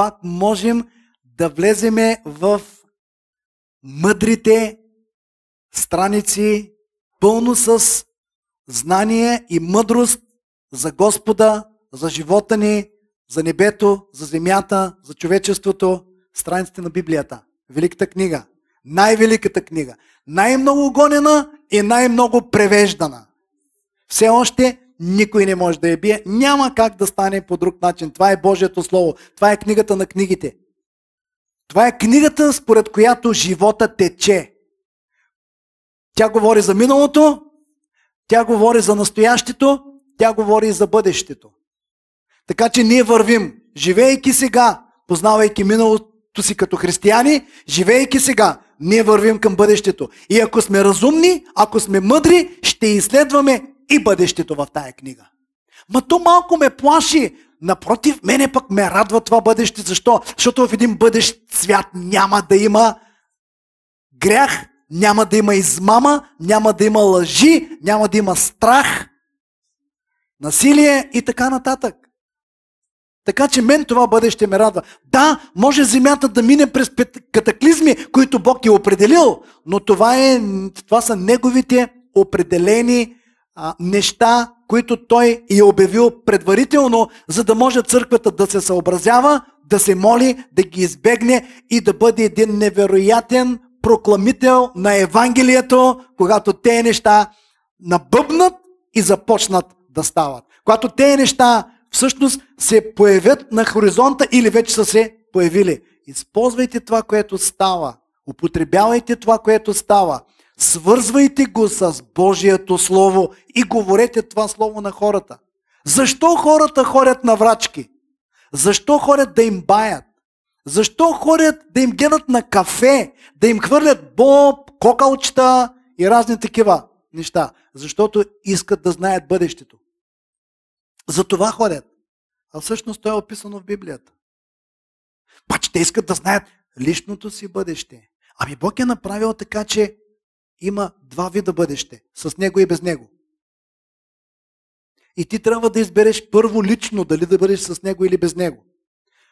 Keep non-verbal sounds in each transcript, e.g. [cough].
пак можем да влеземе в мъдрите страници, пълно с знание и мъдрост за Господа, за живота ни, за небето, за земята, за човечеството, страниците на Библията. Великата книга. Най-великата книга. Най-много гонена и най-много превеждана. Все още никой не може да я бие. Няма как да стане по друг начин. Това е Божието Слово. Това е книгата на книгите. Това е книгата, според която живота тече. Тя говори за миналото, тя говори за настоящето, тя говори и за бъдещето. Така че ние вървим, живеейки сега, познавайки миналото си като християни, живеейки сега, ние вървим към бъдещето. И ако сме разумни, ако сме мъдри, ще изследваме и бъдещето в тая книга. Ма то малко ме плаши. Напротив, мене пък ме радва това бъдеще. Защо? Защото в един бъдещ свят няма да има грях, няма да има измама, няма да има лъжи, няма да има страх, насилие и така нататък. Така че мен това бъдеще ме радва. Да, може земята да мине през катаклизми, които Бог е определил, но това, е, това са неговите определени а, неща, които Той е обявил предварително, за да може църквата да се съобразява, да се моли, да ги избегне и да бъде един невероятен прокламител на Евангелието, когато те неща набъбнат и започнат да стават. Когато те неща всъщност се появят на хоризонта или вече са се появили. Използвайте това, което става. Употребявайте това, което става. Свързвайте го с Божието Слово и говорете това Слово на хората. Защо хората ходят на врачки? Защо ходят да им баят? Защо ходят да им гледат на кафе, да им хвърлят боб, кокалчета и разни такива неща? Защото искат да знаят бъдещето. За това ходят. А всъщност то е описано в Библията. Паче те искат да знаят личното си бъдеще. Ами Бог е направил така, че има два вида бъдеще. С него и без него. И ти трябва да избереш първо лично дали да бъдеш с него или без него.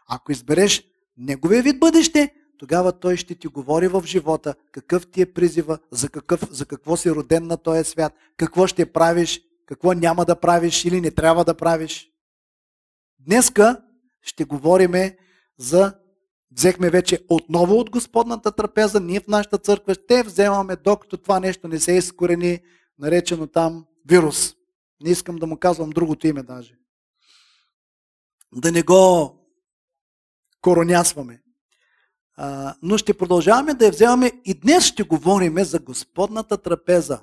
Ако избереш неговия вид бъдеще, тогава той ще ти говори в живота какъв ти е призива, за, какъв, за какво си роден на този свят, какво ще правиш, какво няма да правиш или не трябва да правиш. Днеска ще говориме за Взехме вече отново от Господната трапеза, ние в нашата църква ще вземаме, докато това нещо не се изкорени, наречено там вирус. Не искам да му казвам другото име даже. Да не го коронясваме. А, но ще продължаваме да я вземаме и днес ще говорим за Господната трапеза.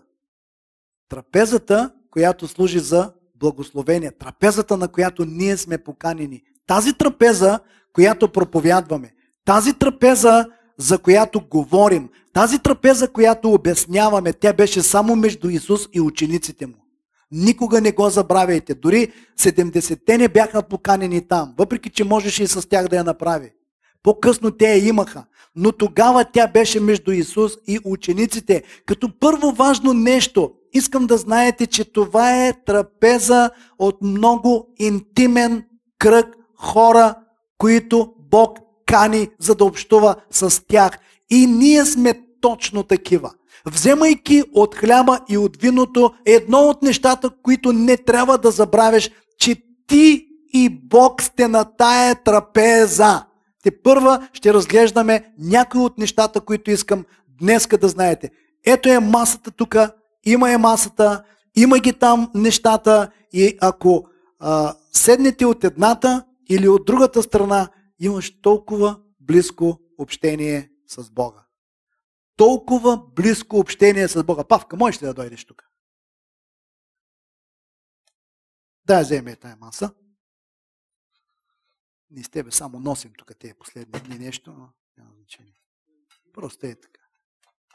Трапезата, която служи за благословение. Трапезата, на която ние сме поканени. Тази трапеза, която проповядваме. Тази трапеза, за която говорим. Тази трапеза, която обясняваме, тя беше само между Исус и учениците му. Никога не го забравяйте. Дори 70-те не бяха поканени там, въпреки че можеше и с тях да я направи. По-късно те я имаха. Но тогава тя беше между Исус и учениците. Като първо важно нещо, искам да знаете, че това е трапеза от много интимен кръг хора, които Бог кани, за да общува с тях. И ние сме точно такива. Вземайки от хляба и от виното, едно от нещата, които не трябва да забравяш, че ти и Бог сте на тая трапеза. Те първа ще разглеждаме някои от нещата, които искам днеска да знаете. Ето е масата тук, има е масата, има ги там нещата и ако а, седнете от едната или от другата страна, имаш толкова близко общение с Бога. Толкова близко общение с Бога. Павка, можеш ли да дойдеш тук? Дай вземе тая маса. Ние с тебе само носим тук тези последни дни нещо, но няма значение. Просто е така.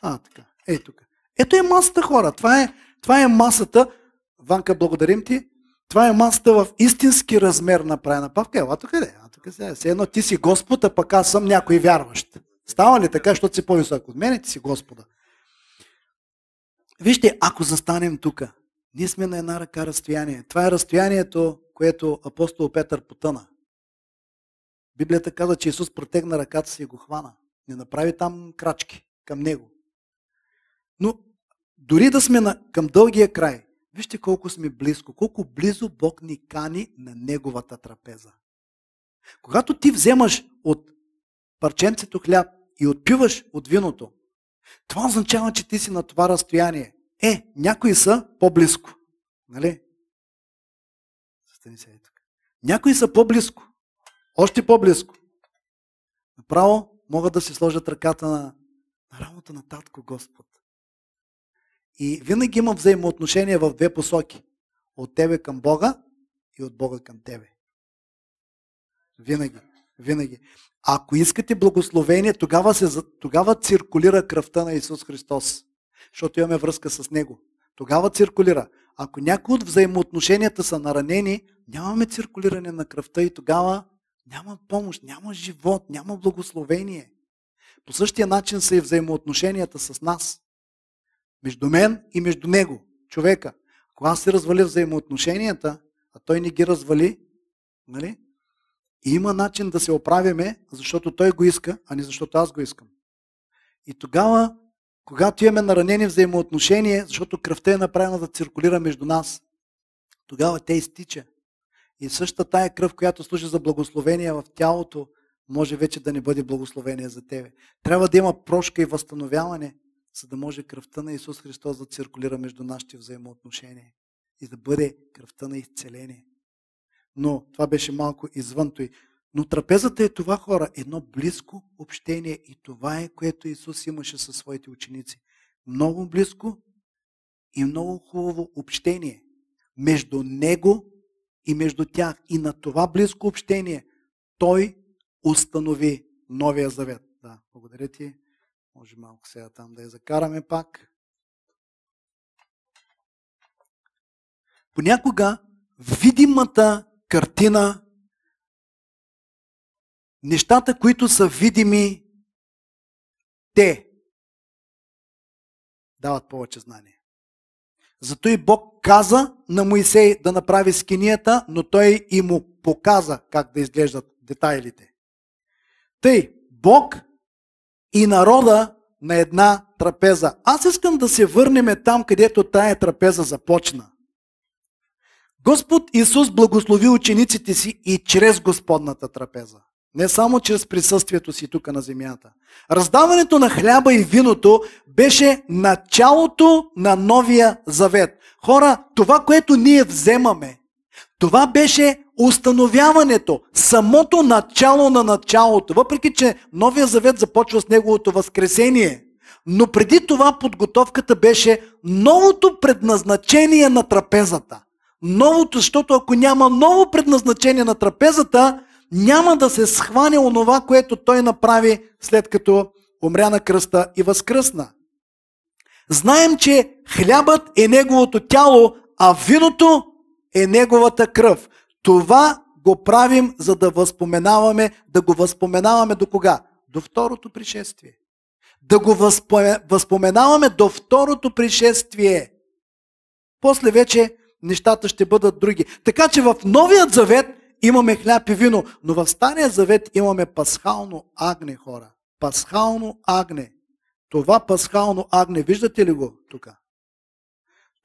А, така. Е тук. Ето е масата, хора. Това е, това е масата. Ванка, благодарим ти. Това е масата в истински размер направена. Павка, ела тук е. Тук сега, все едно ти си Господ, а пък аз съм някой вярващ. Става ли така, защото си по-висок от мене, ти си Господа. Вижте, ако застанем тук, ние сме на една ръка разстояние. Това е разстоянието, което апостол Петър потъна. Библията казва, че Исус протегна ръката си и го хвана. Не направи там крачки към Него. Но дори да сме на, към дългия край, вижте колко сме близко, колко близо Бог ни кани на Неговата трапеза. Когато ти вземаш от парченцето хляб и отпиваш от виното, това означава, че ти си на това разстояние. Е, някои са по-близко. Нали? Стани се тук. Някои са по-близко. Още по-близко. Направо могат да си сложат ръката на, на рамото на Татко Господ. И винаги има взаимоотношения в две посоки. От тебе към Бога и от Бога към тебе. Винаги. Винаги. Ако искате благословение, тогава, се, тогава циркулира кръвта на Исус Христос. Защото имаме връзка с Него. Тогава циркулира. Ако някои от взаимоотношенията са наранени, нямаме циркулиране на кръвта и тогава няма помощ, няма живот, няма благословение. По същия начин са и взаимоотношенията с нас. Между мен и между него, човека. Ако аз се разваля взаимоотношенията, а той не ги развали, нали? И има начин да се оправиме, защото той го иска, а не защото аз го искам. И тогава, когато имаме наранени взаимоотношения, защото кръвта е направена да циркулира между нас, тогава те изтича. И същата тая кръв, която служи за благословение в тялото, може вече да не бъде благословение за тебе. Трябва да има прошка и възстановяване, за да може кръвта на Исус Христос да циркулира между нашите взаимоотношения и да бъде кръвта на изцеление. Но това беше малко извън той. Но трапезата е това хора, едно близко общение и това е, което Исус имаше със своите ученици. Много близко и много хубаво общение между Него и между тях. И на това близко общение Той установи новия завет. Да, благодаря ти. Може малко сега там да я закараме пак. Понякога видимата картина, нещата, които са видими, те дават повече знание. Зато и Бог каза на Моисей да направи скинията, но той и му показа как да изглеждат детайлите. Тъй, Бог и народа на една трапеза. Аз искам да се върнем там, където тая трапеза започна. Господ Исус благослови учениците си и чрез Господната трапеза. Не само чрез присъствието си тук на земята. Раздаването на хляба и виното беше началото на новия завет. Хора, това, което ние вземаме, това беше установяването, самото начало на началото. Въпреки, че новия завет започва с неговото възкресение. Но преди това подготовката беше новото предназначение на трапезата. Новото, защото ако няма ново предназначение на трапезата, няма да се схване онова, което той направи след като умря на кръста и възкръсна. Знаем, че хлябът е неговото тяло, а виното е неговата кръв. Това го правим, за да възпоменаваме, да го възпоменаваме до кога? До второто пришествие. Да го възпоменаваме до второто пришествие. После вече нещата ще бъдат други. Така че в Новият завет имаме хляб и вино, но в Стария завет имаме пасхално агне, хора. Пасхално агне. Това пасхално агне, виждате ли го тук?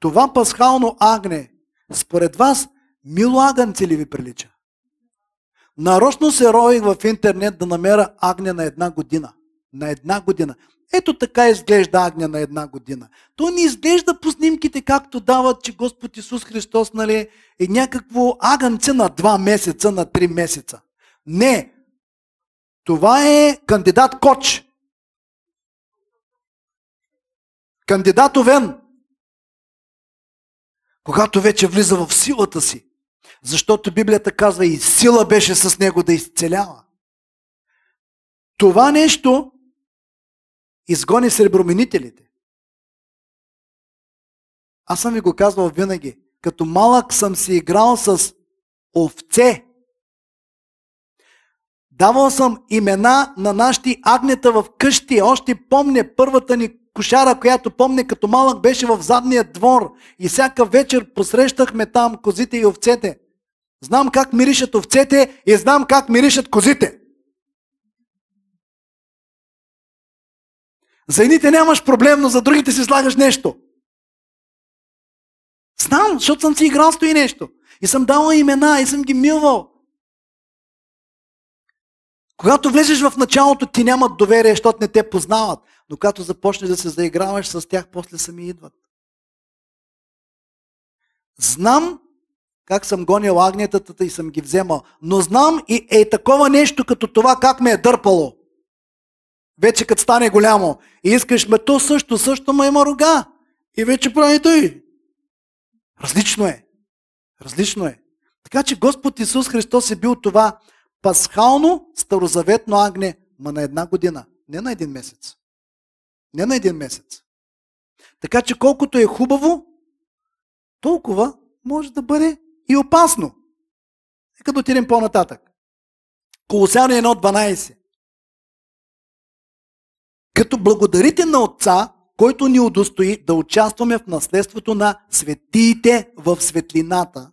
Това пасхално агне, според вас, мило агънце ли ви прилича? Нарочно се рових в интернет да намеря агне на една година. На една година. Ето така изглежда агня на една година. То не изглежда по снимките, както дават, че Господ Исус Христос нали, е някакво агънце на два месеца, на три месеца. Не. Това е кандидат коч. Кандидат овен. Когато вече влиза в силата си. Защото Библията казва и сила беше с него да изцелява. Това нещо изгони среброменителите. Аз съм ви го казвал винаги. Като малък съм си играл с овце. Давал съм имена на нашите агнета в къщи. Още помня първата ни кошара, която помня като малък беше в задния двор. И всяка вечер посрещахме там козите и овцете. Знам как миришат овцете и знам как миришат козите. За едните нямаш проблем, но за другите си слагаш нещо. Знам, защото съм си играл с и нещо. И съм давал имена, и съм ги милвал. Когато влезеш в началото, ти нямат доверие, защото не те познават. Но когато започнеш да се заиграваш с тях, после сами идват. Знам как съм гонил агнетата и съм ги вземал. Но знам и е такова нещо като това как ме е дърпало. Вече като стане голямо. И искаш ме то също, също ма има рога. И вече прави той. Различно е. Различно е. Така че Господ Исус Христос е бил това пасхално старозаветно агне, ма на една година, не на един месец. Не на един месец. Така че колкото е хубаво, толкова може да бъде и опасно. Нека да отидем по-нататък. Колосяни 1.12 Като благодарите на Отца, който ни удостои да участваме в наследството на светиите в светлината,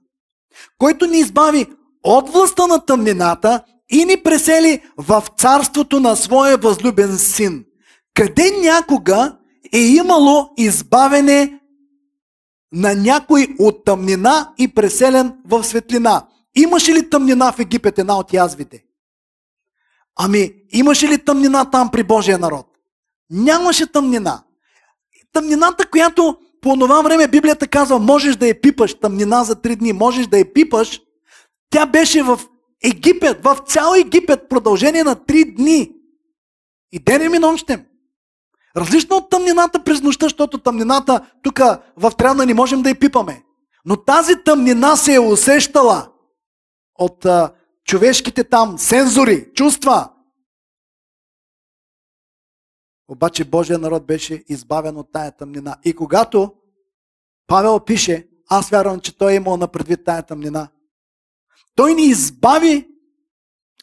който ни избави от властта на тъмнината и ни пресели в царството на своя възлюбен син. Къде някога е имало избавене на някой от тъмнина и преселен в светлина? Имаше ли тъмнина в Египет, една от язвите? Ами, имаше ли тъмнина там при Божия народ? Нямаше тъмнина. Тъмнината, която по това време Библията казва, можеш да я пипаш, тъмнина за три дни, можеш да я пипаш, тя беше в Египет, в цял Египет, продължение на три дни. И денем и нощем. Различно от тъмнината през нощта, защото тъмнината тук в Тряна не можем да я пипаме. Но тази тъмнина се е усещала от а, човешките там сензори, чувства. Обаче Божия народ беше избавен от тая тъмнина. И когато Павел пише, аз вярвам, че той е имал на предвид тая тъмнина. Той ни избави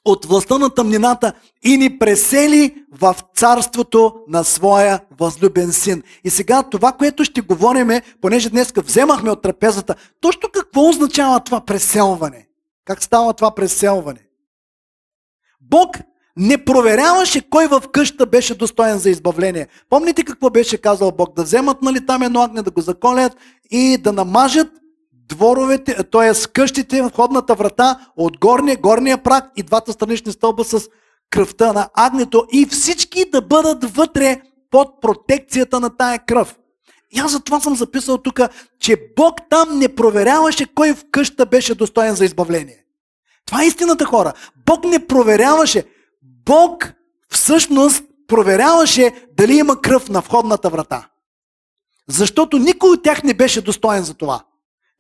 от властта на тъмнината и ни пресели в царството на своя възлюбен син. И сега това, което ще говориме, понеже днес вземахме от трапезата, точно какво означава това преселване? Как става това преселване? Бог не проверяваше кой в къща беше достоен за избавление. Помните какво беше казал Бог? Да вземат нали, там едно огне, да го заколят и да намажат дворовете, т.е. къщите, входната врата от горния, горния прак и двата странични стълба с кръвта на агнето и всички да бъдат вътре под протекцията на тая кръв. И аз затова съм записал тук, че Бог там не проверяваше кой в къща беше достоен за избавление. Това е истината, хора. Бог не проверяваше. Бог всъщност проверяваше дали има кръв на входната врата. Защото никой от тях не беше достоен за това.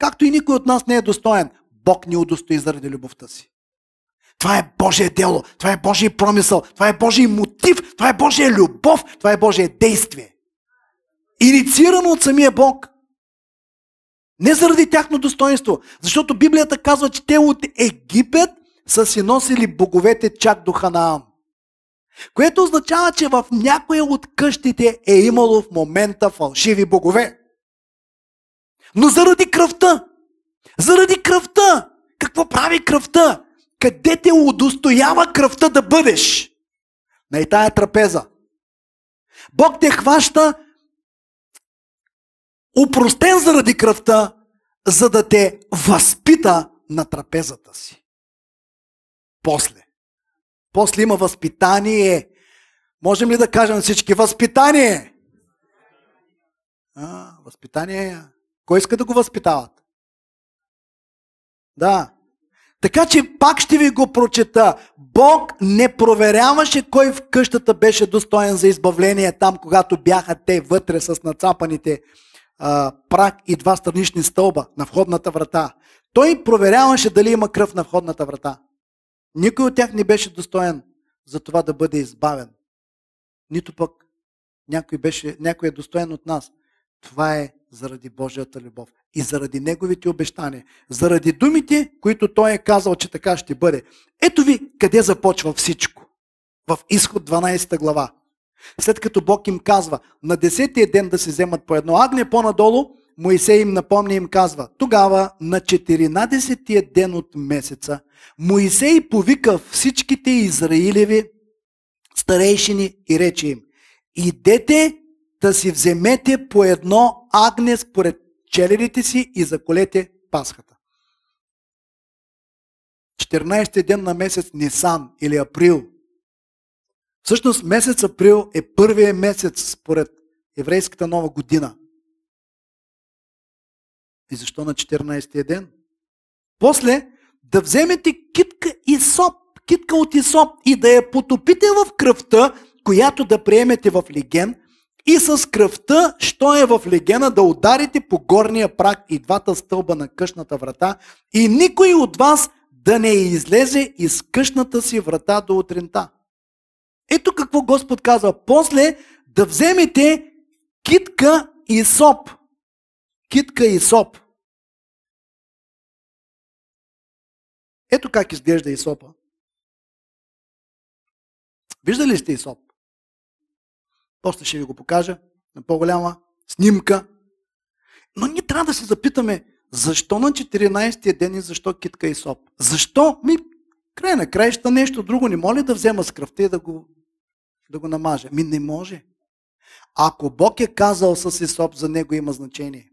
Както и никой от нас не е достоен. Бог ни удостои заради любовта си. Това е Божие дело, това е Божий промисъл, това е Божий мотив, това е Божия любов, това е Божие действие. Инициирано от самия Бог. Не заради тяхно достоинство, защото Библията казва, че те от Египет са си носили боговете чак до Ханаан. Което означава, че в някоя от къщите е имало в момента фалшиви богове. Но заради кръвта, заради кръвта, какво прави кръвта? Къде те удостоява кръвта да бъдеш? На и тая трапеза. Бог те хваща упростен заради кръвта, за да те възпита на трапезата си. После. После има възпитание. Можем ли да кажем всички възпитание? А, възпитание. Кой иска да го възпитават? Да. Така че пак ще ви го прочета. Бог не проверяваше кой в къщата беше достоен за избавление там, когато бяха те вътре с нацапаните а, прак и два странични стълба на входната врата. Той проверяваше дали има кръв на входната врата. Никой от тях не беше достоен за това да бъде избавен. Нито пък някой, беше, някой е достоен от нас. Това е заради Божията любов и заради Неговите обещания, заради думите, които Той е казал, че така ще бъде. Ето ви къде започва всичко. В изход 12 глава. След като Бог им казва на 10-тия ден да се вземат по едно агне, по-надолу Моисей им напомня и им казва, тогава на 14-тия ден от месеца Моисей повика всичките Израилеви старейшини и рече им, идете да си вземете по едно агне според челерите си и заколете Пасхата. 14 ден на месец Нисан или Април. Всъщност месец Април е първият месец според еврейската нова година. И защо на 14 ден? После да вземете китка и соп, китка от Исоп и да я потопите в кръвта, която да приемете в леген и с кръвта, що е в легена, да ударите по горния прак и двата стълба на къщната врата и никой от вас да не излезе из къщната си врата до утринта. Ето какво Господ казва. После да вземете китка и соп. Китка и соп. Ето как изглежда Исопа. Виждали сте Исоп? После ще ви го покажа на по-голяма снимка. Но ние трябва да се запитаме, защо на 14-тия ден и защо китка и соп? Защо? Ми, край на краища нещо друго не моля да взема с кръвта и да го, да го намажа. Ми не може. Ако Бог е казал с Исоп, за него има значение.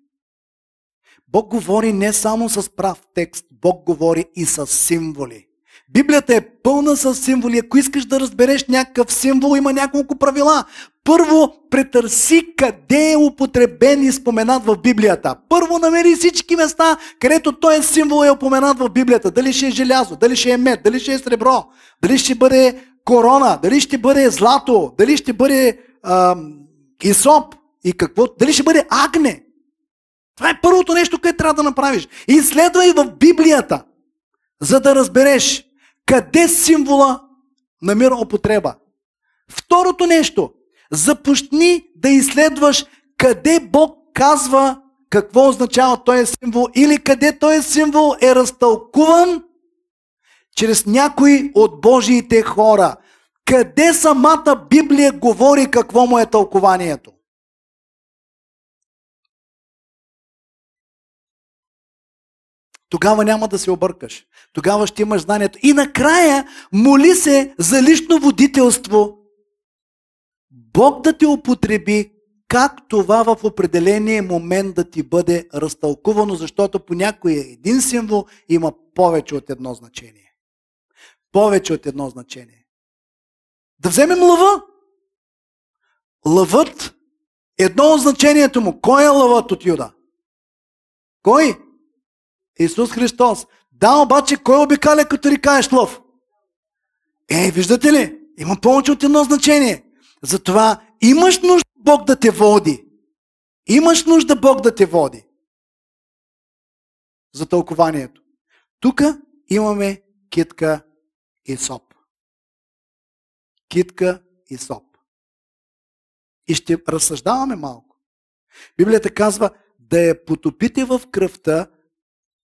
Бог говори не само с прав текст, Бог говори и с символи. Библията е пълна с символи. Ако искаш да разбереш някакъв символ, има няколко правила. Първо, претърси къде е употребен и споменат в Библията. Първо, намери всички места, където той е символ е упоменат в Библията. Дали ще е желязо, дали ще е мед, дали ще е сребро, дали ще бъде корона, дали ще бъде злато, дали ще бъде ам, исоп и какво, дали ще бъде агне. Това е първото нещо, което трябва да направиш. Изследвай в Библията, за да разбереш къде символа намира употреба. Второто нещо, започни да изследваш къде Бог казва какво означава този символ или къде този символ е разтълкуван чрез някои от Божиите хора. Къде самата Библия говори какво му е тълкованието? Тогава няма да се объркаш. Тогава ще имаш знанието. И накрая моли се за лично водителство. Бог да те употреби как това в определения момент да ти бъде разтълкувано, защото по някой един символ има повече от едно значение. Повече от едно значение. Да вземем лъва. Лъвът, едно от значението му. Кой е лъвът от Юда? Кой? Исус Христос. Да, обаче, кой обикаля като рикаеш лъв? Е, виждате ли? Има повече от едно значение. Затова имаш нужда Бог да те води. Имаш нужда Бог да те води. За тълкованието. Тук имаме китка и соп. Китка и соп. И ще разсъждаваме малко. Библията казва да я потопите в кръвта,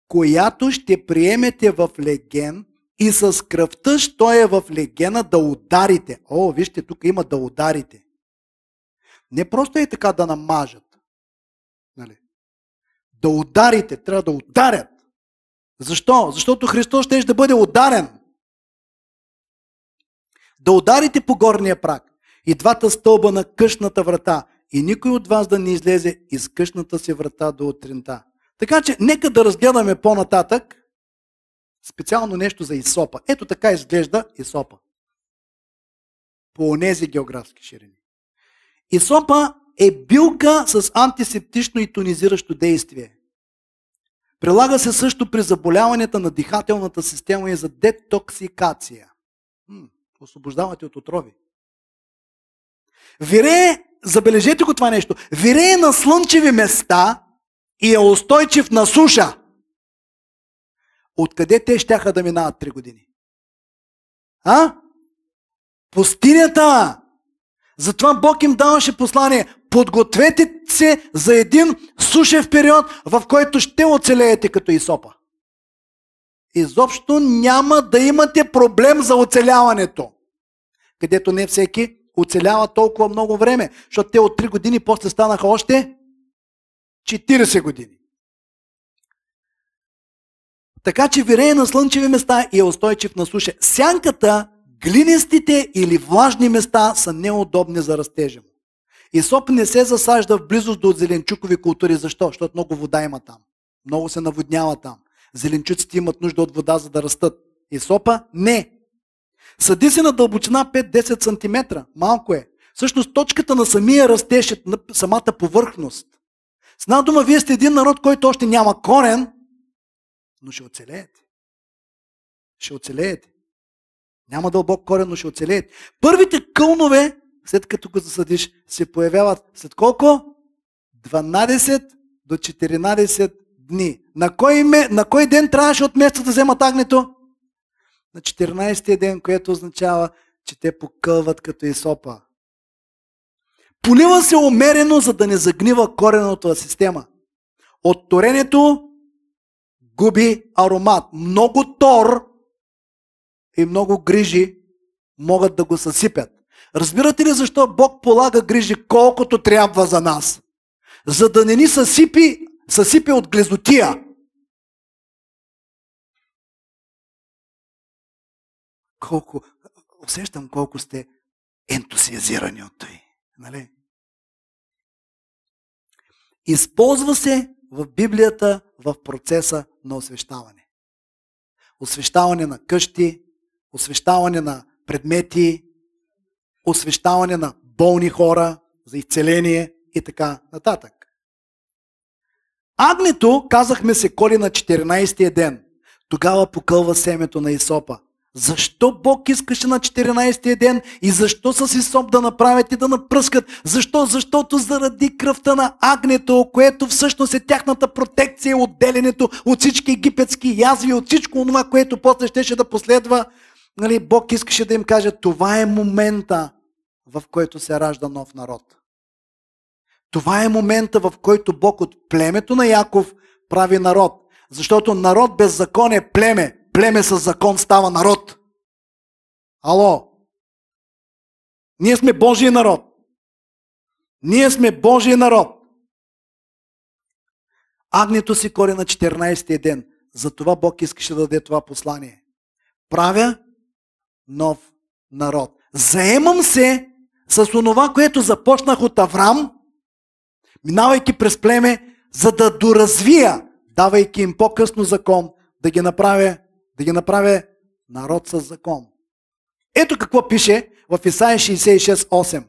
която ще приемете в леген и с кръвта, що е в легена, да ударите. О, вижте, тук има да ударите. Не просто е така да намажат. Нали? Да ударите, трябва да ударят. Защо? Защото Христос ще да бъде ударен. Да ударите по горния прак и двата стълба на къщната врата и никой от вас да не излезе из къщната си врата до утринта. Така че, нека да разгледаме по-нататък специално нещо за Исопа. Ето така изглежда Исопа. По онези географски ширини. Исопа е билка с антисептично и тонизиращо действие. Прилага се също при заболяванията на дихателната система и за детоксикация. М, освобождавате от отрови. Вирее, забележете го това нещо, вирее на слънчеви места и е устойчив на суша. Откъде те щяха да минават три години? А? Пустинята! Затова Бог им даваше послание. Подгответе се за един сушев период, в който ще оцелеете като Исопа. Изобщо няма да имате проблем за оцеляването. Където не всеки оцелява толкова много време, защото те от 3 години после станаха още 40 години. Така че вирее на слънчеви места и е устойчив на суша. Сянката, глинестите или влажни места са неудобни за растежа му. Исоп не се засажда в близост до зеленчукови култури. Защо? Защото много вода има там. Много се наводнява там. Зеленчуците имат нужда от вода, за да растат. Исопа не. Съди се на дълбочина 5-10 см. Малко е. Всъщност точката на самия растеж, на самата повърхност. С една дума, вие сте един народ, който още няма корен, но ще оцелеете. Ще оцелеете. Няма дълбок корен, но ще оцелеете. Първите кълнове, след като го засадиш, се появяват след колко? 12 до 14 дни. На кой, ме, на кой ден трябваше от месеца да вземат агнето? На 14-ти ден, което означава, че те покълват като изопа. Полива се умерено, за да не загнива корената система. От торенето губи аромат. Много тор и много грижи могат да го съсипят. Разбирате ли защо Бог полага грижи колкото трябва за нас? За да не ни съсипи, съсипи от глезотия. Колко, усещам колко сте ентусиазирани от той. Нали? Използва се в Библията в процеса на освещаване. Освещаване на къщи, освещаване на предмети, освещаване на болни хора за изцеление и така нататък. Агнето, казахме се, коли на 14-тия ден. Тогава покълва семето на Исопа. Защо Бог искаше на 14-тия ден и защо с Исоп да направят и да напръскат? Защо? Защото заради кръвта на агнето, което всъщност е тяхната протекция, отделянето от всички египетски язви, от всичко това, което после щеше да последва, нали, Бог искаше да им каже, това е момента, в който се ражда нов народ. Това е момента, в който Бог от племето на Яков прави народ. Защото народ без закон е племе племе с закон става народ. Ало! Ние сме Божий народ. Ние сме Божий народ. Агнето си кори на 14-ти ден. Затова Бог искаше да даде това послание. Правя нов народ. Заемам се с онова, което започнах от Аврам, минавайки през племе, за да доразвия, давайки им по-късно закон, да ги направя да ги направя народ с закон. Ето какво пише в Исаия 66.8.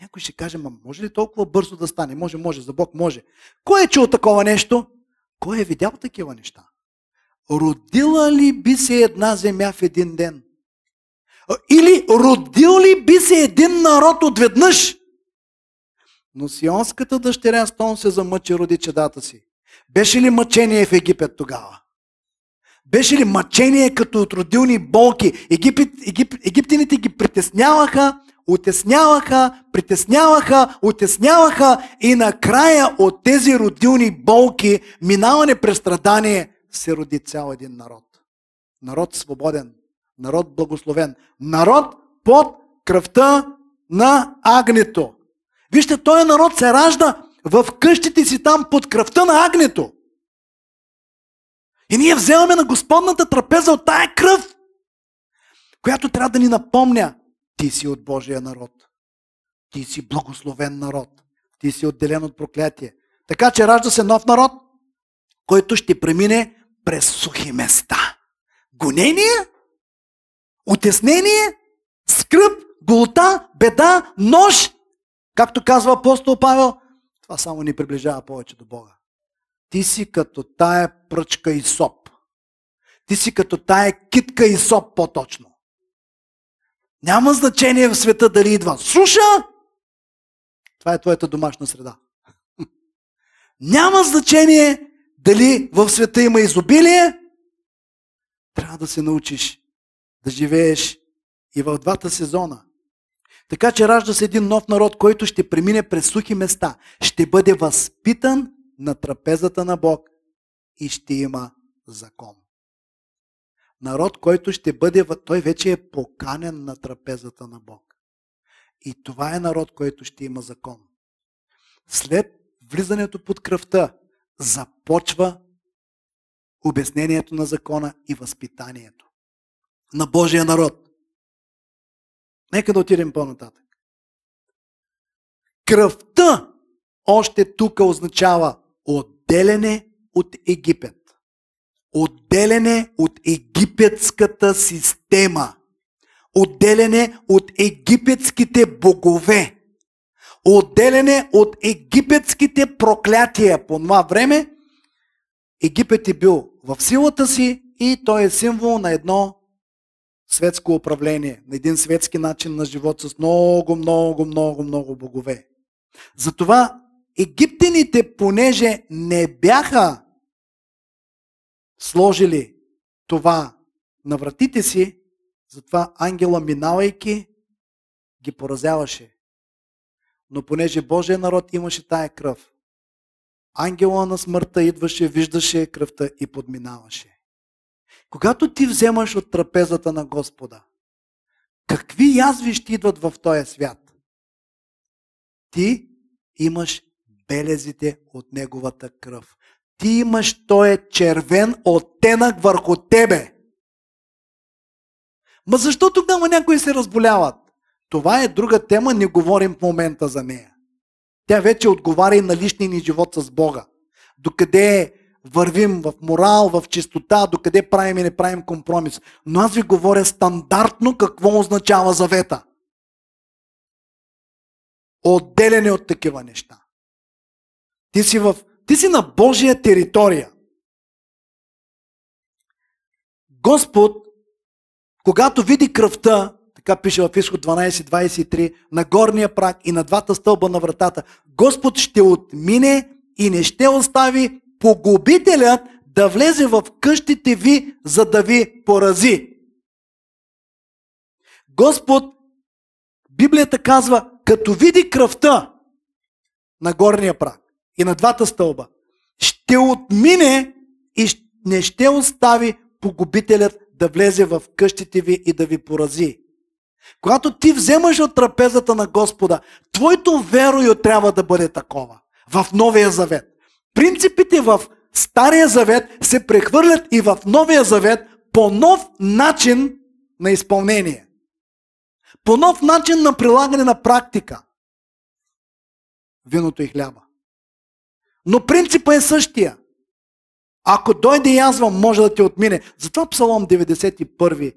Някой ще каже, ма може ли толкова бързо да стане? Може, може, за Бог може. Кой е чул такова нещо? Кой е видял такива неща? Родила ли би се една земя в един ден? Или родил ли би се един народ отведнъж? Но сионската дъщеря Стон се замъчи роди чедата си. Беше ли мъчение в Египет тогава? Беше ли мъчение като от родилни болки? Египет, Егип, египтяните ги притесняваха, отесняваха, притесняваха, отесняваха и накрая от тези родилни болки, минаване през страдание, се роди цял един народ. Народ свободен, народ благословен, народ под кръвта на агнето. Вижте, този народ се ражда в къщите си там под кръвта на агнето. И ние вземаме на Господната трапеза от тая кръв, която трябва да ни напомня, ти си от Божия народ. Ти си благословен народ. Ти си отделен от проклятие. Така че ражда се нов народ, който ще премине през сухи места. Гонение, отеснение, скръп, голота, беда, нож. Както казва апостол Павел, това само ни приближава повече до Бога. Ти си като тая пръчка и соп. Ти си като тая китка и соп по-точно. Няма значение в света дали идва суша. Това е твоята домашна среда. [laughs] Няма значение дали в света има изобилие. Трябва да се научиш да живееш и в двата сезона. Така че ражда се един нов народ, който ще премине през сухи места. Ще бъде възпитан на трапезата на Бог и ще има закон. Народ, който ще бъде, той вече е поканен на трапезата на Бог. И това е народ, който ще има закон. След влизането под кръвта започва обяснението на закона и възпитанието на Божия народ. Нека да отидем по-нататък. Кръвта още тук означава отделяне от Египет. Отделяне от египетската система. Отделяне от египетските богове. Отделяне от египетските проклятия. По това време Египет е бил в силата си и той е символ на едно светско управление, на един светски начин на живот с много, много, много, много богове. Затова египтяните, понеже не бяха сложили това на вратите си, затова ангела минавайки ги поразяваше. Но понеже Божия народ имаше тая кръв, ангела на смъртта идваше, виждаше кръвта и подминаваше. Когато ти вземаш от трапезата на Господа, какви язви ще идват в този свят? Ти имаш белезите от Неговата кръв. Ти имаш този червен оттенък върху тебе. Ма защо тогава някои се разболяват? Това е друга тема, не говорим в момента за нея. Тя вече отговаря и на личния ни живот с Бога. Докъде вървим в морал, в чистота, докъде правим и не правим компромис. Но аз ви говоря стандартно какво означава завета. Отделяне от такива неща. Ти си, в, ти си на Божия територия. Господ, когато види кръвта, така пише в Изход 12.23, на горния прак и на двата стълба на вратата, Господ ще отмине и не ще остави погубителят да влезе в къщите ви, за да ви порази. Господ, Библията казва, като види кръвта на горния прак и на двата стълба, ще отмине и не ще остави погубителят да влезе в къщите ви и да ви порази. Когато ти вземаш от трапезата на Господа, твоето верою трябва да бъде такова. В Новия Завет. Принципите в Стария Завет се прехвърлят и в Новия Завет по нов начин на изпълнение. По нов начин на прилагане на практика. Виното и хляба. Но принципът е същия. Ако дойде язва, може да те отмине. Затова Псалом 91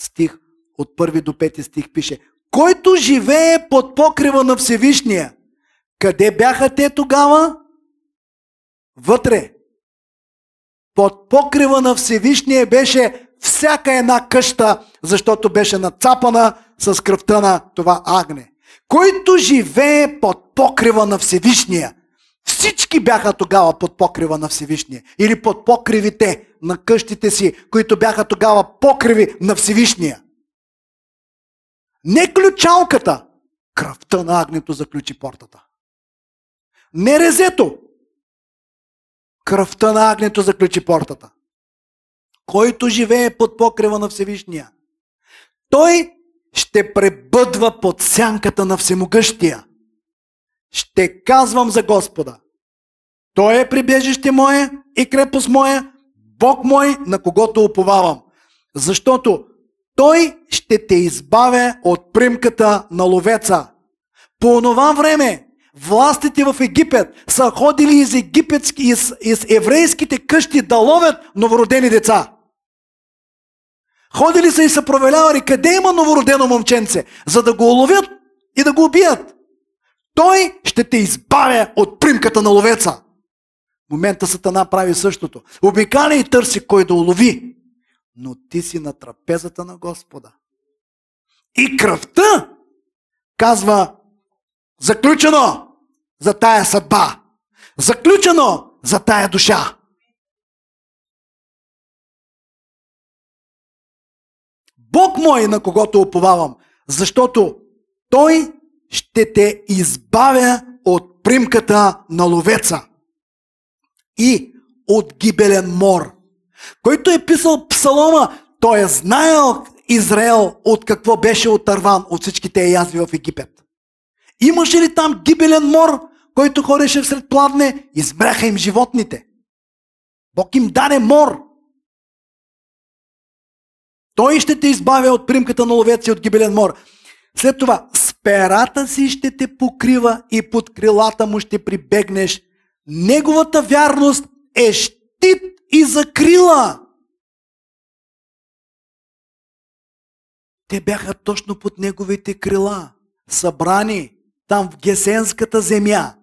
стих, от 1 до 5 стих пише Който живее под покрива на Всевишния, къде бяха те тогава? Вътре. Под покрива на Всевишния беше всяка една къща, защото беше нацапана с кръвта на това агне. Който живее под покрива на Всевишния. Всички бяха тогава под покрива на Всевишния. Или под покривите на къщите си, които бяха тогава покриви на Всевишния. Не ключалката, кръвта на агнето заключи портата. Не резето, кръвта на агнето заключи портата. Който живее под покрива на Всевишния, той ще пребъдва под сянката на Всемогъщия. Ще казвам за Господа. Той е прибежище мое и крепост моя, Бог мой, на когото уповавам. Защото Той ще те избавя от примката на ловеца. По това време властите в Египет са ходили из египетски, из, из еврейските къщи да ловят новородени деца. Ходили са и са провелявали къде има новородено момченце, за да го уловят и да го убият. Той ще те избавя от примката на ловеца. Момента Сатана прави същото. Обикаля и търси кой да улови. Но ти си на трапезата на Господа. И кръвта казва заключено за тая съдба. Заключено за тая душа. Бог мой, на когото оповавам, защото Той ще те избавя от примката на ловеца и от гибелен мор. Който е писал псалома, той е знаел Израел от какво беше отърван от всичките язви в Египет. Имаше ли там гибелен мор, който ходеше всред пладне? Избраха им животните. Бог им даде мор. Той ще те избавя от примката на ловец и от гибелен мор. След това, перата си ще те покрива и под крилата му ще прибегнеш. Неговата вярност е щит и закрила. Те бяха точно под неговите крила, събрани там в Гесенската земя.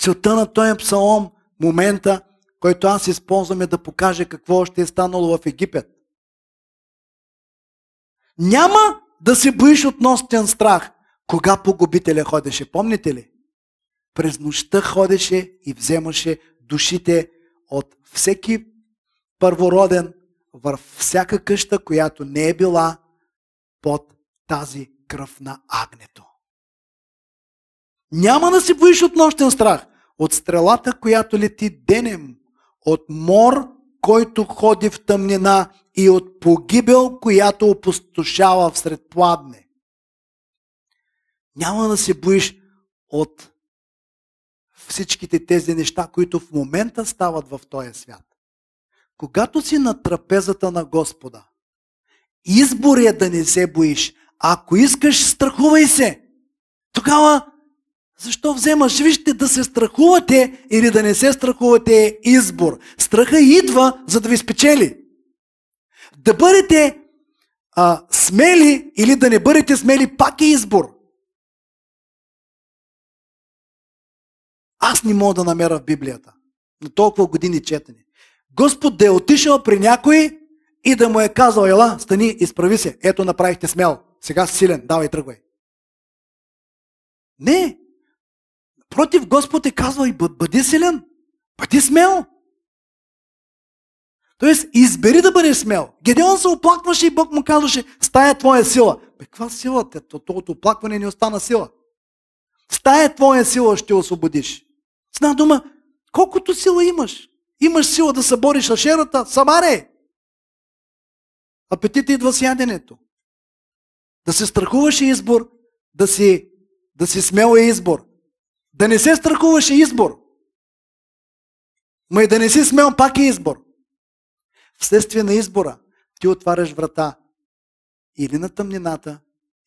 Целта на този псалом, момента, който аз използвам е да покаже какво ще е станало в Египет. Няма да се боиш от нощен страх. Кога погубителя ходеше, помните ли? През нощта ходеше и вземаше душите от всеки първороден във всяка къща, която не е била под тази кръв на агнето. Няма да се боиш от нощен страх, от стрелата, която лети денем, от мор, който ходи в тъмнина и от погибел, която опустошава всред пладне. Няма да се боиш от всичките тези неща, които в момента стават в този свят. Когато си на трапезата на Господа, избор е да не се боиш. Ако искаш, страхувай се. Тогава, защо вземаш? Вижте, да се страхувате или да не се страхувате е избор. Страха идва, за да ви спечели. Да бъдете а, смели или да не бъдете смели, пак е избор. Аз не мога да намеря в Библията. На толкова години четене. Господ да е отишъл при някой и да му е казал, ела, стани, изправи се. Ето направихте смел. Сега си силен, давай, тръгвай. Не. Против Господ е казал и бъди силен. Бъди смел. Тоест, избери да бъдеш смел. Гедеон се оплакваше и Бог му казваше, стая твоя сила. Бе, каква сила? Тото оплакване не остана сила. Стая твоя сила ще освободиш. С една дума, колкото сила имаш, имаш сила да се бориш с шерата, самаре. Апетит идва с яденето. Да се страхуваш е избор, да си, да си смел е избор. Да не се страхуваш е избор. Ма и да не си смел пак е избор. Вследствие на избора ти отваряш врата или на тъмнината,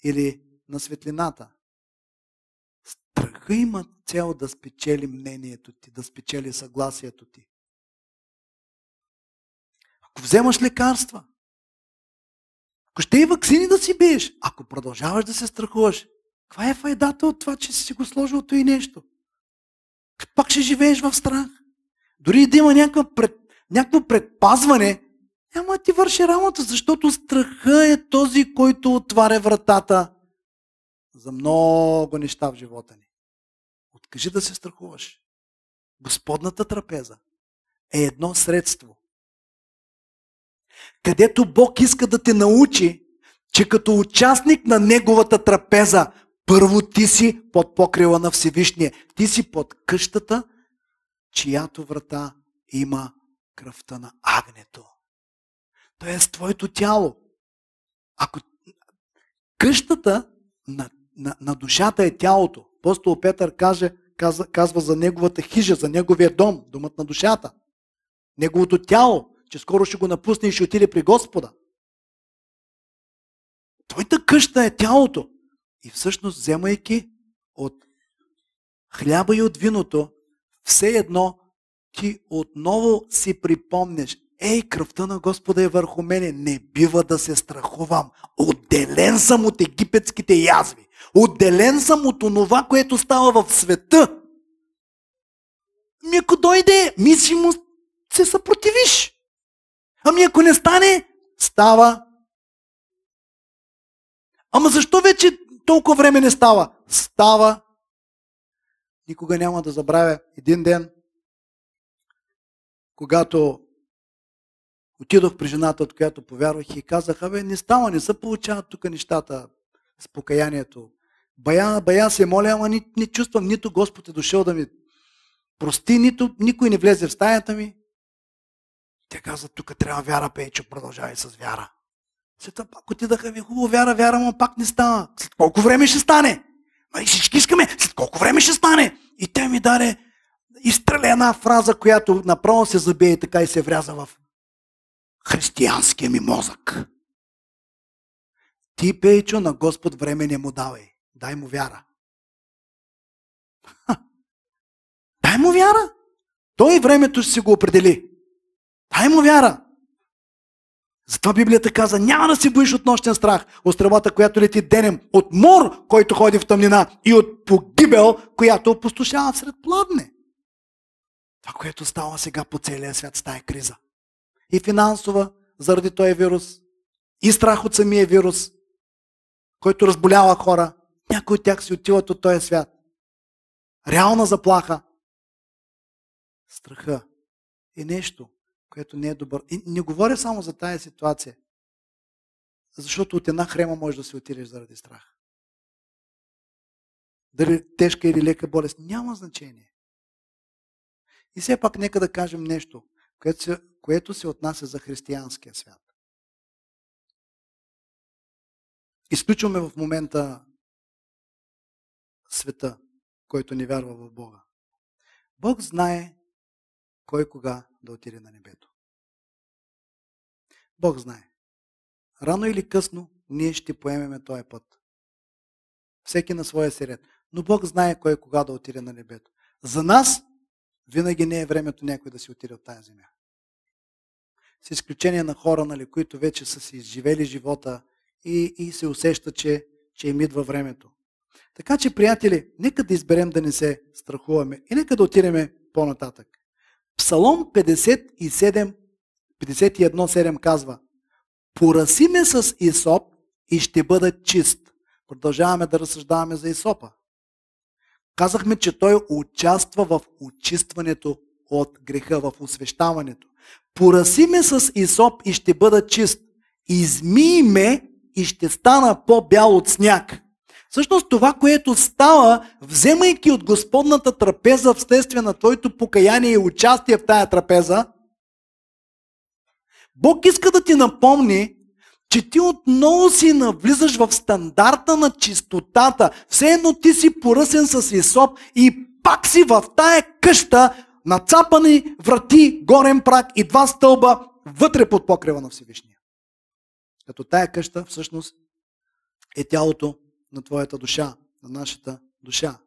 или на светлината. Страха има цел да спечели мнението ти, да спечели съгласието ти. Ако вземаш лекарства, ако ще и вакцини да си биеш, ако продължаваш да се страхуваш, каква е файдата от това, че си го сложил и нещо? Пак ще живееш в страх. Дори да има някакво, пред, някакво предпазване, няма да ти върши работа, защото страха е този, който отваря вратата за много неща в живота ни. Откажи да се страхуваш. Господната трапеза е едно средство, където Бог иска да те научи, че като участник на Неговата трапеза, първо ти си под покрила на Всевишния. Ти си под къщата, чиято врата има кръвта на агнето. Тоест, твоето тяло. Ако къщата на, на, на душата е тялото, апостол Петър каже, казва, казва за неговата хижа, за неговия дом, домът на душата. Неговото тяло, че скоро ще го напусне и ще отиде при Господа. Твоята къща е тялото. И всъщност, вземайки от хляба и от виното, все едно ти отново си припомнеш, ей, кръвта на Господа е върху мене, не бива да се страхувам. Отделен съм от египетските язви. Отделен съм от онова, което става в света. Ми ако дойде, мисли му се съпротивиш. Ами ако не стане, става. Ама защо вече толкова време не става? Става. Никога няма да забравя един ден, когато отидох при жената, от която повярвах и казах, абе, не става, не се получават тук нещата с покаянието. Бая, бая се моля, ама не, не чувствам, нито Господ е дошъл да ми прости, нито никой не влезе в стаята ми. Те казват, тук трябва вяра, Пейчо, продължавай с вяра. След това пак отидаха ви хубаво вяра, вяра, но пак не става. След колко време ще стане? Ма и всички искаме, след колко време ще стане? И те ми даде изстреля една фраза, която направо се забие така и се вряза в християнския ми мозък. Ти, Пейчо, на Господ време не му давай. Дай му вяра. Ха. Дай му вяра. Той времето ще си го определи. Дай му вяра. Затова Библията каза, няма да се боиш от нощен страх, от стрелбата, която лети денем, от мор, който ходи в тъмнина и от погибел, която опустошава сред пладне. Това, което става сега по целия свят с тая криза. И финансова, заради този вирус, и страх от самия вирус, който разболява хора. Някои от тях си отиват от този свят. Реална заплаха. Страха е нещо, което не е добър. И не говоря само за тая ситуация. Защото от една хрема може да се отидеш заради страх. Дали тежка или лека болест, няма значение. И все пак нека да кажем нещо, което се, което се отнася за християнския свят. Изключваме в момента света, който не вярва в Бога. Бог знае кой кога да отиде на небето. Бог знае. Рано или късно ние ще поемеме този път. Всеки на своя си ред. Но Бог знае кой кога да отиде на небето. За нас винаги не е времето някой да си отиде от тази земя. С изключение на хора, нали, които вече са си изживели живота и, и се усеща, че, че им идва времето. Така че, приятели, нека да изберем да не се страхуваме и нека да отидем по-нататък. Псалом 57, 51.7 казва Пораси ме с Исоп и ще бъда чист. Продължаваме да разсъждаваме за Исопа. Казахме, че той участва в очистването от греха, в освещаването. Пораси ме с Исоп и ще бъда чист. Измий ме и ще стана по-бял от сняг. Всъщност това, което става, вземайки от Господната трапеза вследствие на твоето покаяние и участие в тая трапеза, Бог иска да ти напомни, че ти отново си навлизаш в стандарта на чистотата. Все едно ти си поръсен с Исоп и пак си в тая къща, нацапани врати, горен прак и два стълба вътре под покрива на Всевишния. Като тая къща всъщност е тялото на твоята душа, на нашата душа.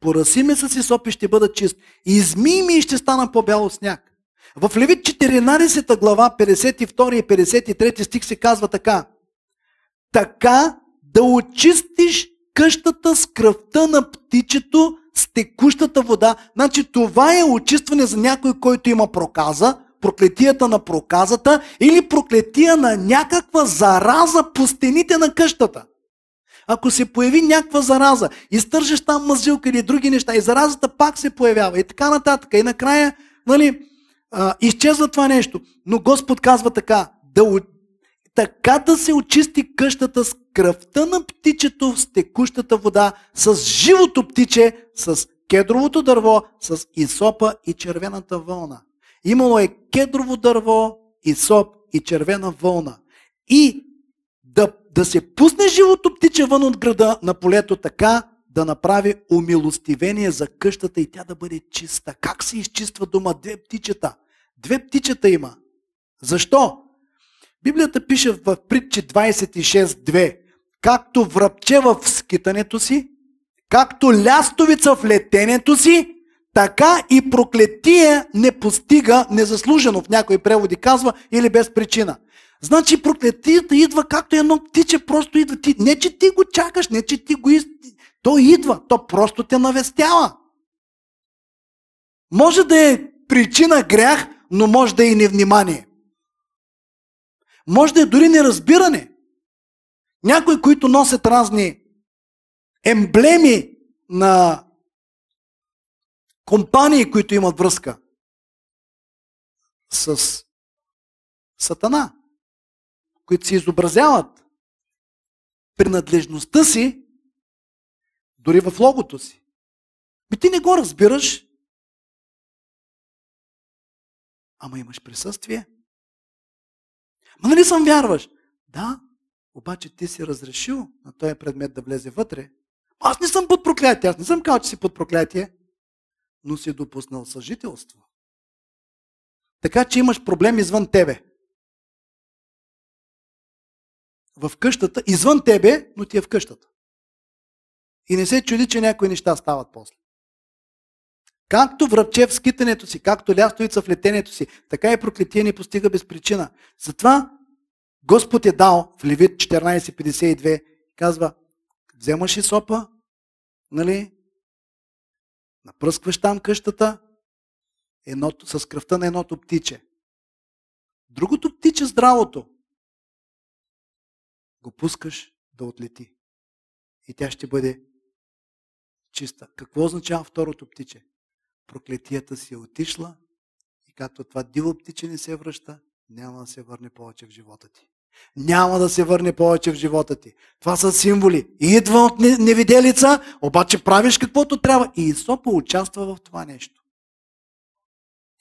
Пораси ме с Исоп и ще бъда чист. Изми ми и ще стана по-бяло сняг. В Левит 14 глава, 52 и 53 стих се казва така. Така да очистиш къщата с кръвта на птичето с текущата вода. Значи това е очистване за някой, който има проказа, проклетията на проказата или проклетия на някаква зараза по стените на къщата. Ако се появи някаква зараза, изтържаш там мазилка или други неща и заразата пак се появява и така нататък. И накрая, нали, а, изчезва това нещо. Но Господ казва така, да, така да се очисти къщата с кръвта на птичето с текущата вода, с живото птиче, с кедровото дърво, с исопа и червената вълна. Имало е кедрово дърво, исоп и червена вълна. И да, да се пусне живото птиче вън от града на полето така, да направи умилостивение за къщата и тя да бъде чиста. Как се изчиства дома? Две птичета. Две птичета има. Защо? Библията пише в притчи 26.2 Както връбче в скитането си, както лястовица в летенето си, така и проклетие не постига незаслужено, в някои преводи казва, или без причина. Значи проклетията идва както едно птиче, просто идва. Ти, не, че ти го чакаш, не, че ти го из... То идва, то просто те навестява. Може да е причина грях, но може да е и невнимание. Може да е дори неразбиране. Някои, които носят разни емблеми на компании, които имат връзка с Сатана, които се изобразяват принадлежността си дори в логото си. Би ти не го разбираш, ама имаш присъствие. Ма нали съм вярваш? Да, обаче ти си разрешил на този предмет да влезе вътре. Аз не съм под проклятие, аз не съм казал, че си под проклятие, но си допуснал съжителство. Така че имаш проблем извън тебе. в къщата, извън тебе, но ти е в къщата. И не се чуди, че някои неща стават после. Както връбче в скитането си, както лястовица в летенето си, така и проклетие ни постига без причина. Затова Господ е дал в Левит 14.52, казва, вземаш и сопа, нали, напръскваш там къщата едното, с кръвта на едното птиче. Другото птиче, здравото, го пускаш да отлети. И тя ще бъде чиста. Какво означава второто птиче? Проклетията си е отишла и както това диво птиче не се връща, няма да се върне повече в живота ти. Няма да се върне повече в живота ти. Това са символи. идва от невиделица, обаче правиш каквото трябва. И Исопа участва в това нещо.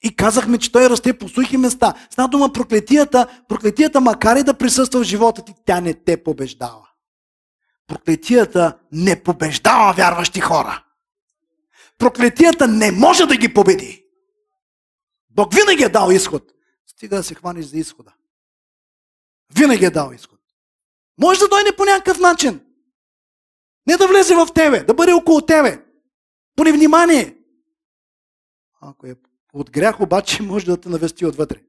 И казахме, че той расте по сухи места. С една дума, проклетията, проклетията, макар и да присъства в живота ти, тя не те побеждава. Проклетията не побеждава вярващи хора. Проклетията не може да ги победи. Бог винаги е дал изход. Стига да се хванеш за изхода. Винаги е дал изход. Може да дойде по някакъв начин. Не да влезе в тебе, да бъде около тебе. По невнимание. Ако е от грях, обаче, [laughs] може да те навести отвътре.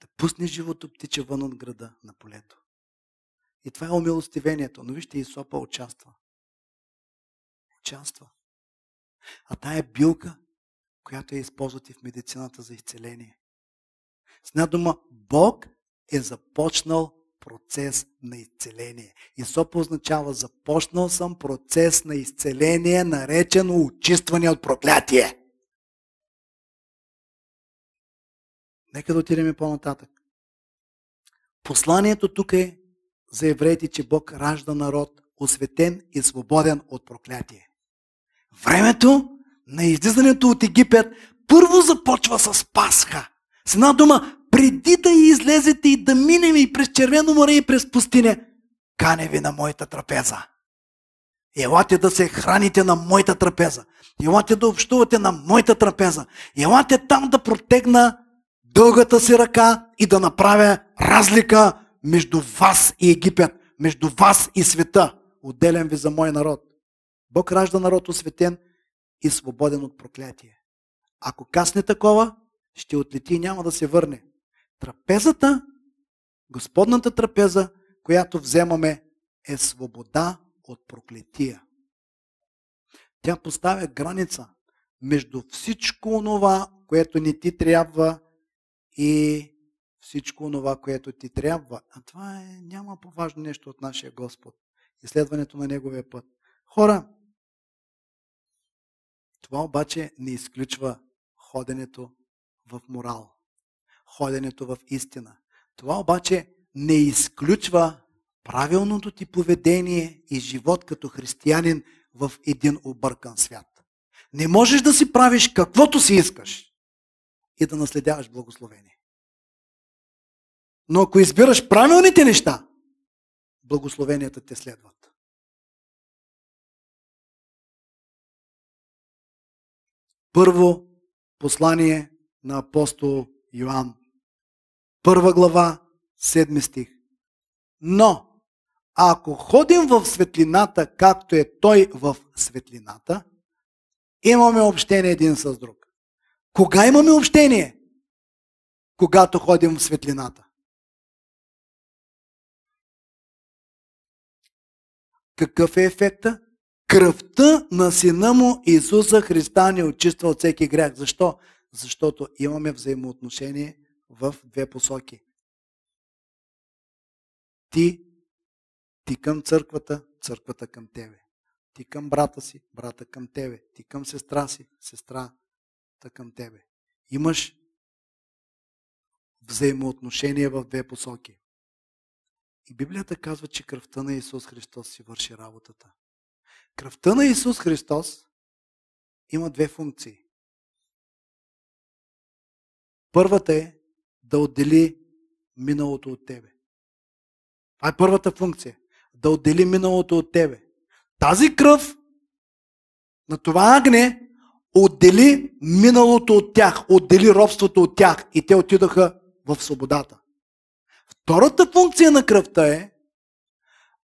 Да пусне живото птиче вън от града на полето. И това е умилостивението. Но вижте, Исопа участва. Участва. А тая билка която я използват и в медицината за изцеление. С една дума, Бог е започнал процес на изцеление. Исоп означава започнал съм процес на изцеление, наречено очистване от проклятие. Нека да отидем по-нататък. Посланието тук е за евреите, че Бог ражда народ, осветен и свободен от проклятие. Времето на излизането от Египет първо започва с Пасха. С една дума, преди да излезете и да минем и през Червено море и през пустиня, кане ви на моята трапеза. Елате да се храните на моята трапеза. Елате да общувате на моята трапеза. Елате там да протегна дългата си ръка и да направя разлика между вас и Египет, между вас и света. Отделям ви за мой народ. Бог ражда народ осветен и свободен от проклятие. Ако касне такова, ще отлети и няма да се върне. Трапезата, Господната трапеза, която вземаме, е свобода от проклетия. Тя поставя граница между всичко онова, което не ти трябва и всичко онова, което ти трябва. А това е, няма по-важно нещо от нашия Господ. Изследването на Неговия път. Хора, това обаче не изключва ходенето в морал, ходенето в истина. Това обаче не изключва правилното ти поведение и живот като християнин в един объркан свят. Не можеш да си правиш каквото си искаш и да наследяваш благословение. Но ако избираш правилните неща, благословенията те следват. Първо послание на апостол Йоанн. Първа глава, седми стих. Но, ако ходим в светлината, както е той в светлината, имаме общение един с друг. Кога имаме общение? Когато ходим в светлината. Какъв е ефекта? Кръвта на сина му Исуса Христа ни очиства от всеки грях. Защо? Защото имаме взаимоотношение в две посоки. Ти, ти към църквата, църквата към тебе. Ти към брата си, брата към тебе. Ти към сестра си, сестрата към тебе. Имаш взаимоотношение в две посоки. И Библията казва, че кръвта на Исус Христос си върши работата. Кръвта на Исус Христос има две функции. Първата е да отдели миналото от тебе. Това е първата функция. Да отдели миналото от тебе. Тази кръв на това агне отдели миналото от тях, отдели робството от тях и те отидоха в свободата. Втората функция на кръвта е,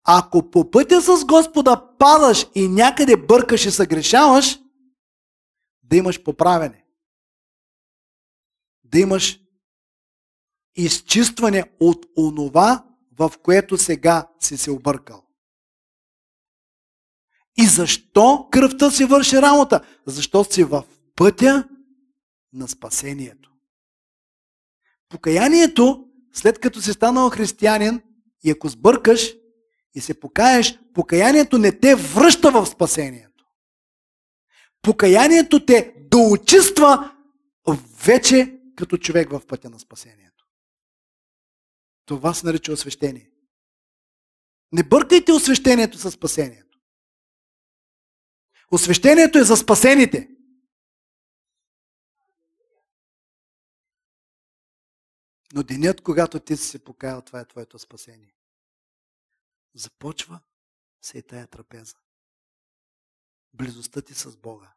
ако по пътя с Господа падаш и някъде бъркаш и съгрешаваш, да имаш поправене. Да имаш изчистване от онова, в което сега си се объркал. И защо кръвта си върши работа? Защо си в пътя на спасението. Покаянието, след като си станал християнин и ако сбъркаш и се покаеш, покаянието не те връща в спасението. Покаянието те доочиства вече като човек в пътя на спасението. Това се нарича освещение. Не бъркайте освещението със спасението. Освещението е за спасените. Но денят, когато ти си се покаял, това е твоето спасение. Започва се и тая трапеза. Близостта ти с Бога.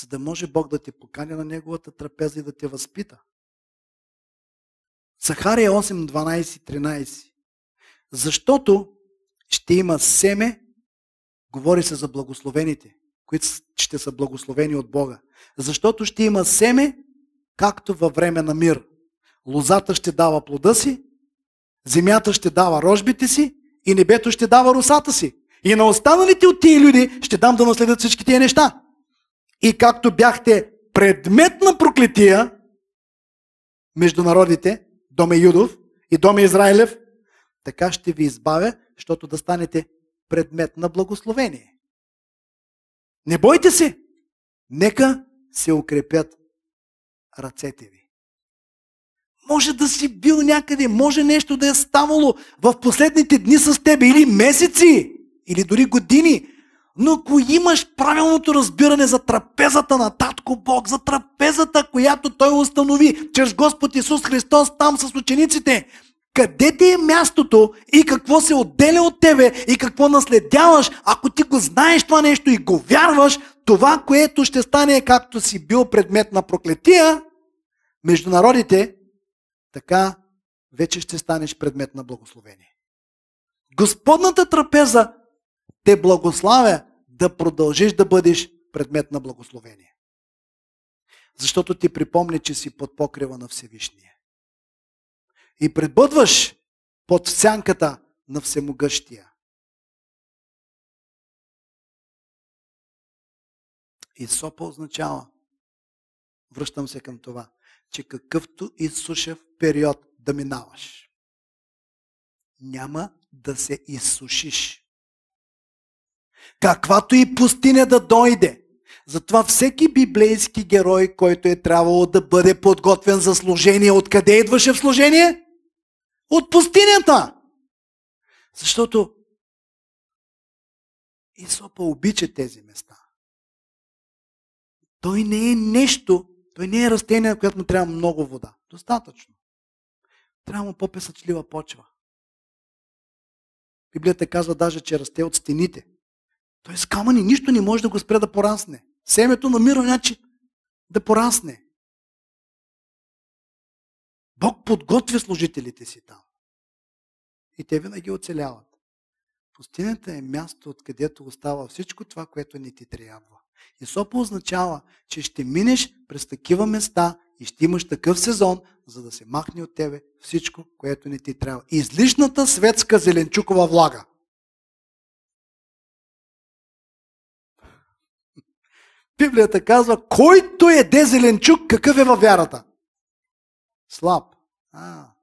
За да може Бог да те покани на Неговата трапеза и да те възпита. Сахария 8, 12, 13. Защото ще има семе, говори се за благословените, които ще са благословени от Бога. Защото ще има семе, както във време на мир. Лозата ще дава плода си, земята ще дава рожбите си и небето ще дава русата си. И на останалите от тия люди ще дам да наследят всички тия неща. И както бяхте предмет на проклетия между народите, доме Юдов и доме Израилев, така ще ви избавя, защото да станете предмет на благословение. Не бойте се! Нека се укрепят ръцете ви. Може да си бил някъде, може нещо да е ставало в последните дни с тебе, или месеци, или дори години. Но ако имаш правилното разбиране за трапезата на Татко Бог, за трапезата, която Той установи чрез Господ Исус Христос там с учениците, къде ти е мястото и какво се отделя от тебе и какво наследяваш, ако ти го знаеш това нещо и го вярваш, това, което ще стане както си бил предмет на проклетия между народите, така вече ще станеш предмет на благословение. Господната трапеза те благославя да продължиш да бъдеш предмет на благословение. Защото ти припомни, че си под покрива на Всевишния. И пребъдваш под сянката на Всемогъщия. И сопа означава, връщам се към това, че какъвто изсушев период да минаваш, няма да се изсушиш. Каквато и пустиня да дойде. Затова всеки библейски герой, който е трябвало да бъде подготвен за служение, откъде идваше в служение? От пустинята! Защото Исопа обича тези места. Той не е нещо, той не е растение, на което му трябва много вода. Достатъчно. Трябва му по-песъчлива почва. Библията казва даже, че расте от стените. Той с камъни нищо не може да го спре да порасне. Семето намира начин да порасне. Бог подготвя служителите си там. И те винаги оцеляват. Пустинята е място, откъдето остава всичко това, което не ти трябва. И сопа означава, че ще минеш през такива места и ще имаш такъв сезон, за да се махне от тебе всичко, което не ти трябва. Излишната светска зеленчукова влага. Библията казва, който е зеленчук, какъв е във вярата? Слаб. А.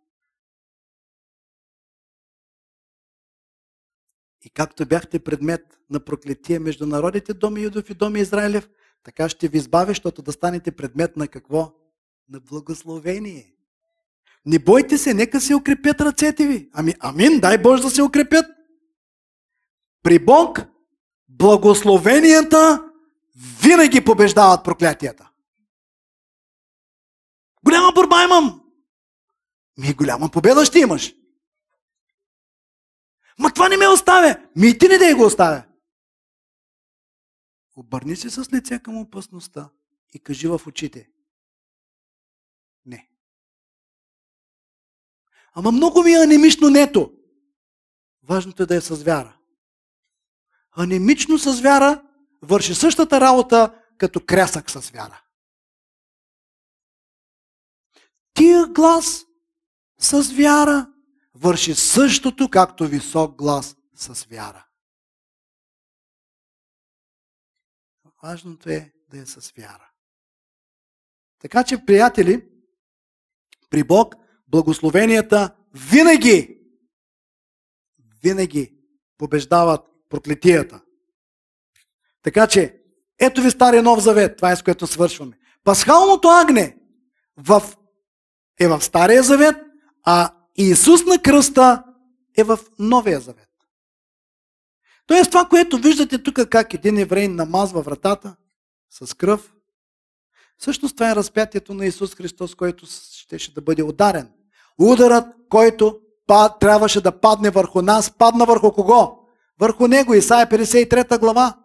както бяхте предмет на проклетие между народите, доми Юдов и доми Израилев, така ще ви избавя, защото да станете предмет на какво? На благословение. Не бойте се, нека се укрепят ръцете ви. Ами, амин, дай Боже да се укрепят. При Бог благословенията винаги побеждават проклятията. Голяма борба имам. Ми голяма победа ще имаш. Ма това не ме оставя. Ми и ти не да го оставя. Обърни се с лице към опасността и кажи в очите. Не. Ама много ми е анемично нето. Важното е да е с вяра. Анемично с вяра върши същата работа, като крясък с вяра. Тия глас с вяра върши същото, както висок глас с вяра. Важното е да е с вяра. Така че, приятели, при Бог благословенията винаги, винаги побеждават проклетията. Така че, ето ви Стария Нов Завет, това е с което свършваме. Пасхалното агне в, е в Стария Завет, а Исус на кръста е в Новия Завет. Тоест това, което виждате тук, как един еврей намазва вратата с кръв, всъщност това е разпятието на Исус Христос, който щеше да бъде ударен. Ударът, който трябваше да падне върху нас, падна върху кого? Върху него, Исаия 53 глава.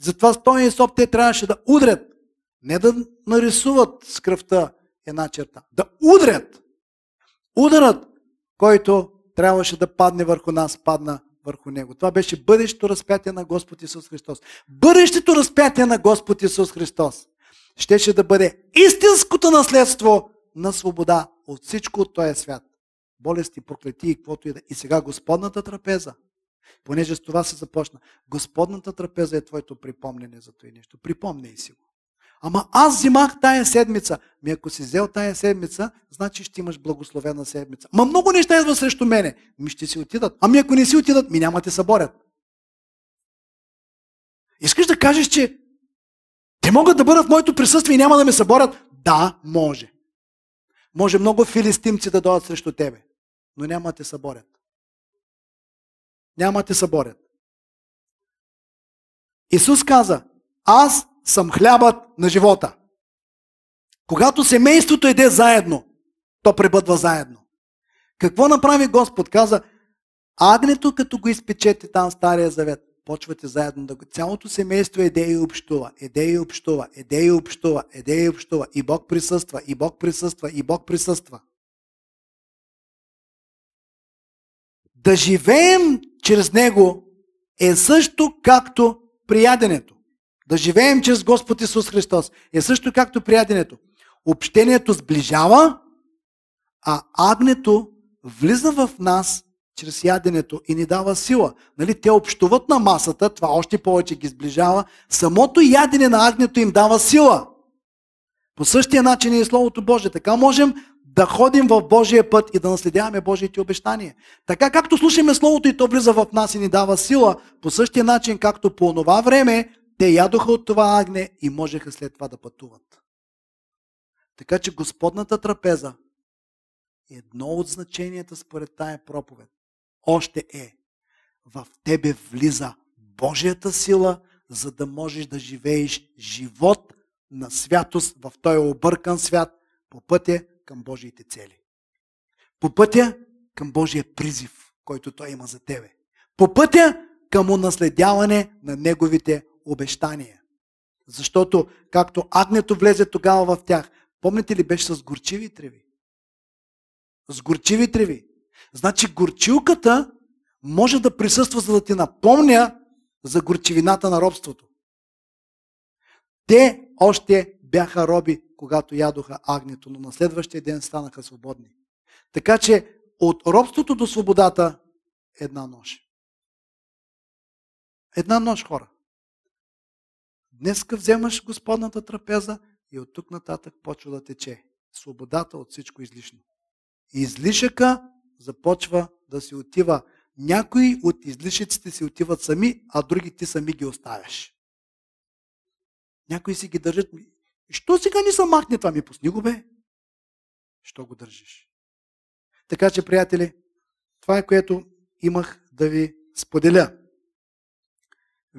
Затова Стони и те трябваше да удрят. Не да нарисуват с кръвта една черта. Да удрят. Ударът, който трябваше да падне върху нас, падна върху него. Това беше бъдещето разпятие на Господ Исус Христос. Бъдещето разпятие на Господ Исус Христос щеше да бъде истинското наследство на свобода от всичко от този свят. Болести, проклети и каквото и да. И сега Господната трапеза, понеже с това се започна, Господната трапеза е твоето припомнене за това нещо. Припомняй си го. Ама аз взимах тая седмица. Ми ако си взел тая седмица, значи ще имаш благословена седмица. Ма много неща идват срещу мене. Ми ще си отидат. Ами ако не си отидат, ми няма те съборят. Искаш да кажеш, че те могат да бъдат в моето присъствие и няма да ме съборят? Да, може. Може много филистимци да дойдат срещу тебе, но няма те съборят. Няма те съборят. Исус каза, аз съм хлябът на живота. Когато семейството иде заедно, то пребъдва заедно. Какво направи Господ? Каза, агнето, като го изпечете там Стария Завет, почвате заедно да го... Цялото семейство еде и общува, еде и общува, еде и общува, еде и общува. И Бог присъства, и Бог присъства, и Бог присъства. Да живеем чрез Него е също както прияденето. Да живеем чрез Господ Исус Христос е също както прияденето. Общението сближава, а агнето влиза в нас чрез яденето и ни дава сила. Нали, те общуват на масата, това още повече ги сближава. Самото ядене на агнето им дава сила. По същия начин е и Словото Божие. Така можем да ходим в Божия път и да наследяваме Божиите обещания. Така както слушаме Словото и то влиза в нас и ни дава сила, по същия начин както по това време те ядоха от това агне и можеха след това да пътуват. Така че Господната трапеза е едно от значенията според тая проповед още е. В тебе влиза Божията сила, за да можеш да живееш живот на святост в този объркан свят по пътя към Божиите цели. По пътя към Божия призив, който Той има за тебе. По пътя към унаследяване на Неговите обещания. Защото, както агнето влезе тогава в тях, помните ли беше с горчиви треви? С горчиви треви. Значи горчилката може да присъства, за да ти напомня за горчивината на робството. Те още бяха роби, когато ядоха агнето, но на следващия ден станаха свободни. Така че от робството до свободата една нощ. Една нощ, хора. Днеска вземаш Господната трапеза и от тук нататък почва да тече. Свободата от всичко излишно. Излишъка започва да си отива. Някои от излишъците си отиват сами, а други ти сами ги оставяш. Някои си ги държат. Що сега не са махне това? Ми пусни го, бе. Що го държиш? Така че, приятели, това е което имах да ви споделя.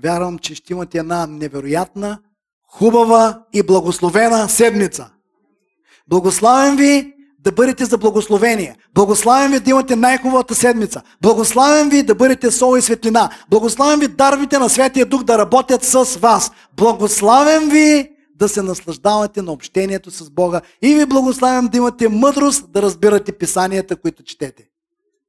Вярвам, че ще имате една невероятна, хубава и благословена седмица. Благославям ви да бъдете за благословение. Благославям ви да имате най-хубавата седмица. Благославям ви да бъдете сол и светлина. Благославям ви дарвите на Святия Дух да работят с вас. Благославям ви да се наслаждавате на общението с Бога и ви благославям да имате мъдрост да разбирате писанията, които четете.